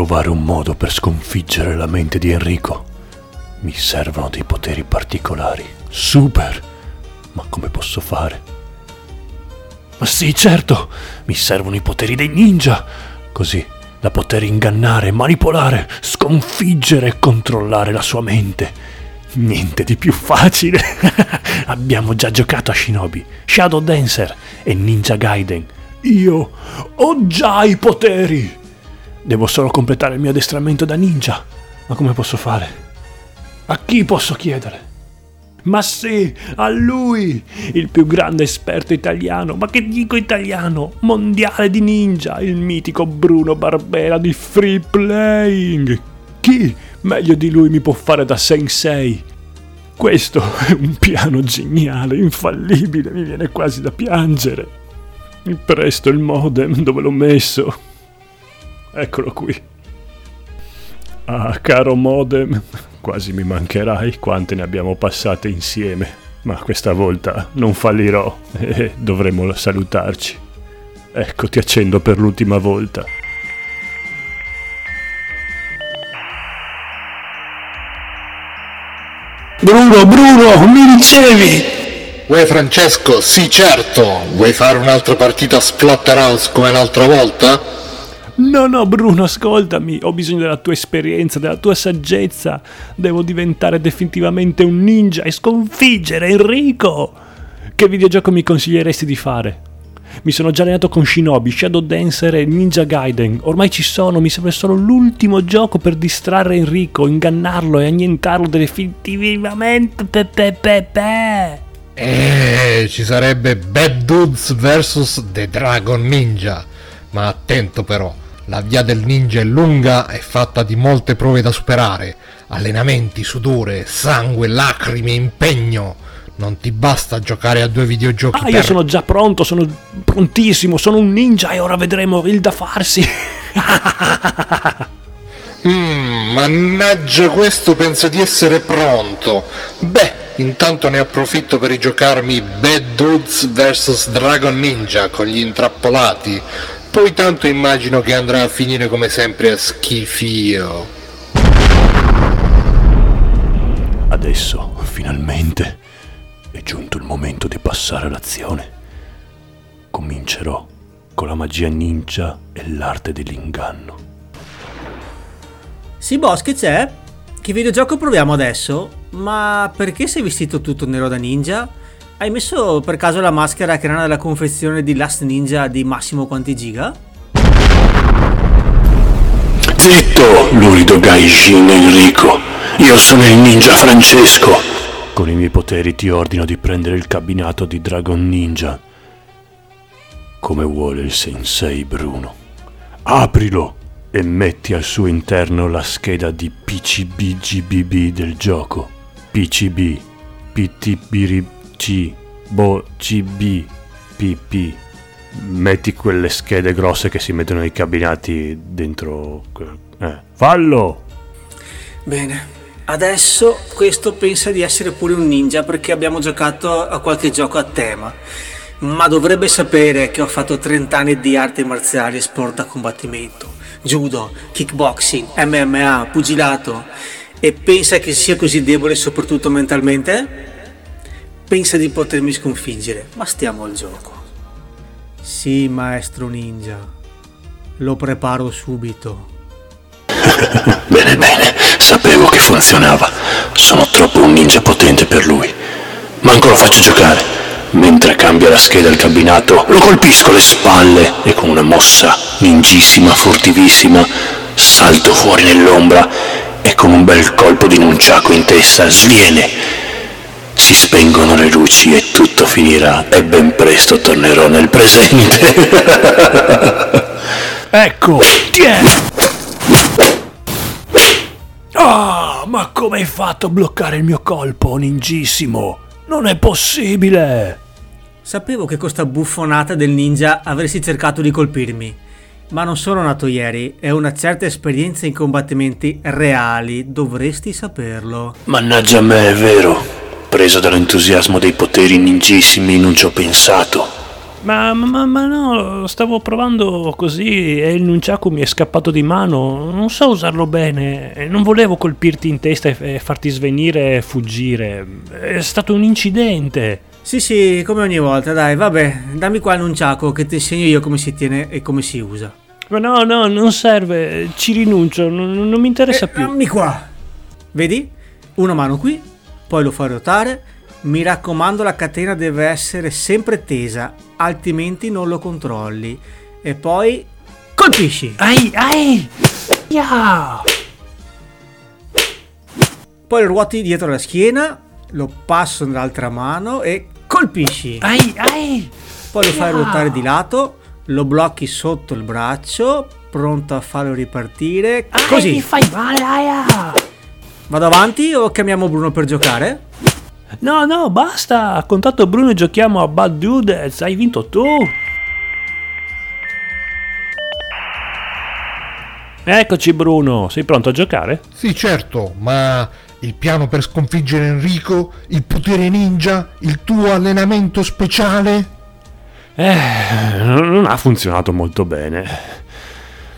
trovare un modo per sconfiggere la mente di Enrico. Mi servono dei poteri particolari. Super! Ma come posso fare? Ma sì, certo! Mi servono i poteri dei ninja! Così da poter ingannare, manipolare, sconfiggere e controllare la sua mente. Niente di più facile. Abbiamo già giocato a Shinobi, Shadow Dancer e Ninja Gaiden. Io ho già i poteri. Devo solo completare il mio addestramento da ninja. Ma come posso fare? A chi posso chiedere? Ma sì, a lui, il più grande esperto italiano, ma che dico italiano, mondiale di ninja, il mitico Bruno Barbera di Free Playing. Chi meglio di lui mi può fare da sensei? Questo è un piano geniale, infallibile, mi viene quasi da piangere. Presto il modem, dove l'ho messo? Eccolo qui. Ah, caro modem, quasi mi mancherai quante ne abbiamo passate insieme, ma questa volta non fallirò e dovremo salutarci. Ecco, ti accendo per l'ultima volta. Bruno, Bruno, mi ricevi? Uè Francesco, sì certo, vuoi fare un'altra partita a Splatterhouse come l'altra volta? No, no, Bruno, ascoltami, ho bisogno della tua esperienza, della tua saggezza. Devo diventare definitivamente un ninja e sconfiggere Enrico. Che videogioco mi consiglieresti di fare? Mi sono già allenato con Shinobi, Shadow Dancer e Ninja Gaiden. Ormai ci sono, mi serve solo l'ultimo gioco per distrarre Enrico, ingannarlo e annientarlo definitivamente. Pe, pe, pe, pe. Eh, ci sarebbe Bad Dudes vs The Dragon Ninja. Ma attento però, la via del ninja è lunga e fatta di molte prove da superare. Allenamenti, sudore, sangue, lacrime, impegno. Non ti basta giocare a due videogiochi Ah, per... io sono già pronto, sono prontissimo, sono un ninja e ora vedremo il da farsi. Mm, mannaggia questo pensa di essere pronto. Beh, intanto ne approfitto per rigiocarmi Bad Dudes vs Dragon Ninja con gli intrappolati. Poi tanto immagino che andrà a finire come sempre a schifio. Adesso, finalmente, è giunto il momento di passare all'azione. Comincerò con la magia ninja e l'arte dell'inganno. Sì, boss, che c'è? Che videogioco proviamo adesso? Ma perché sei vestito tutto nero da ninja? Hai messo per caso la maschera che era nella confezione di Last Ninja di Massimo quanti giga? Zitto, lurido gaijin Enrico. Io sono il ninja Francesco. Con i miei poteri ti ordino di prendere il cabinato di Dragon Ninja. Come vuole il sensei Bruno. Aprilo e metti al suo interno la scheda di PCBGBB del gioco. PCB, PTBRC, Bo CB, PP. Metti quelle schede grosse che si mettono nei cabinati dentro. Eh, fallo! Bene. Adesso questo pensa di essere pure un ninja perché abbiamo giocato a qualche gioco a tema. Ma dovrebbe sapere che ho fatto 30 anni di arti marziali e sport da combattimento. Judo, kickboxing, MMA, pugilato. E pensa che sia così debole soprattutto mentalmente? Pensa di potermi sconfiggere, ma stiamo al gioco. Sì, maestro ninja. Lo preparo subito. Bene, bene, sapevo che funzionava. Sono troppo un ninja potente per lui. Manco lo faccio giocare. Mentre cambia la scheda al cabinato, lo colpisco alle spalle e con una mossa ningissima, furtivissima, salto fuori nell'ombra e con un bel colpo di nunciaco in testa sviene. Si spengono le luci e tutto finirà e ben presto tornerò nel presente. Ecco, tieni! Ah, ma come hai fatto a bloccare il mio colpo, ningissimo? Non è possibile! Sapevo che con sta buffonata del ninja avresti cercato di colpirmi. Ma non sono nato ieri e ho una certa esperienza in combattimenti reali, dovresti saperlo. Mannaggia a me, è vero. Preso dall'entusiasmo dei poteri ningissimi non ci ho pensato. Ma, ma, ma, no, stavo provando così e il nunchaku mi è scappato di mano. Non so usarlo bene. Non volevo colpirti in testa e farti svenire e fuggire. È stato un incidente. Sì, sì, come ogni volta, dai, vabbè, dammi qua il nunchaku che ti insegno io come si tiene e come si usa. Ma no, no, non serve, ci rinuncio, non, non mi interessa eh, più. Dammi qua. Vedi? Una mano qui, poi lo fai ruotare. Mi raccomando, la catena deve essere sempre tesa, altrimenti non lo controlli. E poi colpisci. Ai, ai! Yeah. Poi lo ruoti dietro la schiena, lo passo nell'altra mano e colpisci. Ai, ai! Poi lo fai ruotare di lato, lo blocchi sotto il braccio, pronto a farlo ripartire. Ai, Così. mi fai male, aia! Vado avanti o chiamiamo Bruno per giocare? No, no, basta. Contatto Bruno e giochiamo a Bad Dudes. Hai vinto tu. Eccoci Bruno, sei pronto a giocare? Sì, certo, ma il piano per sconfiggere Enrico, il potere ninja, il tuo allenamento speciale? Eh, non ha funzionato molto bene.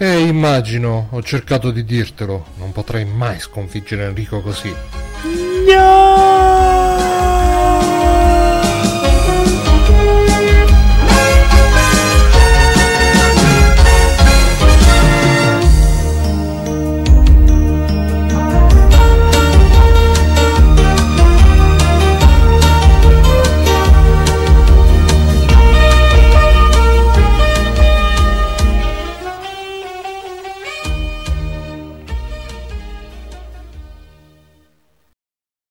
Eh, immagino, ho cercato di dirtelo, non potrei mai sconfiggere Enrico così. No!